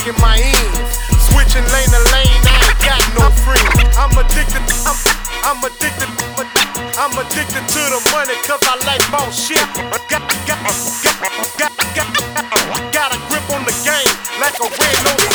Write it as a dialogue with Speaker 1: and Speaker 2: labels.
Speaker 1: picking my ends. Switching lane to lane, I ain't got no friends. I'm addicted, I'm, I'm addicted, I'm addicted to the money cause I like boss shit. Got, got, got, got, got, got a grip on the game like a red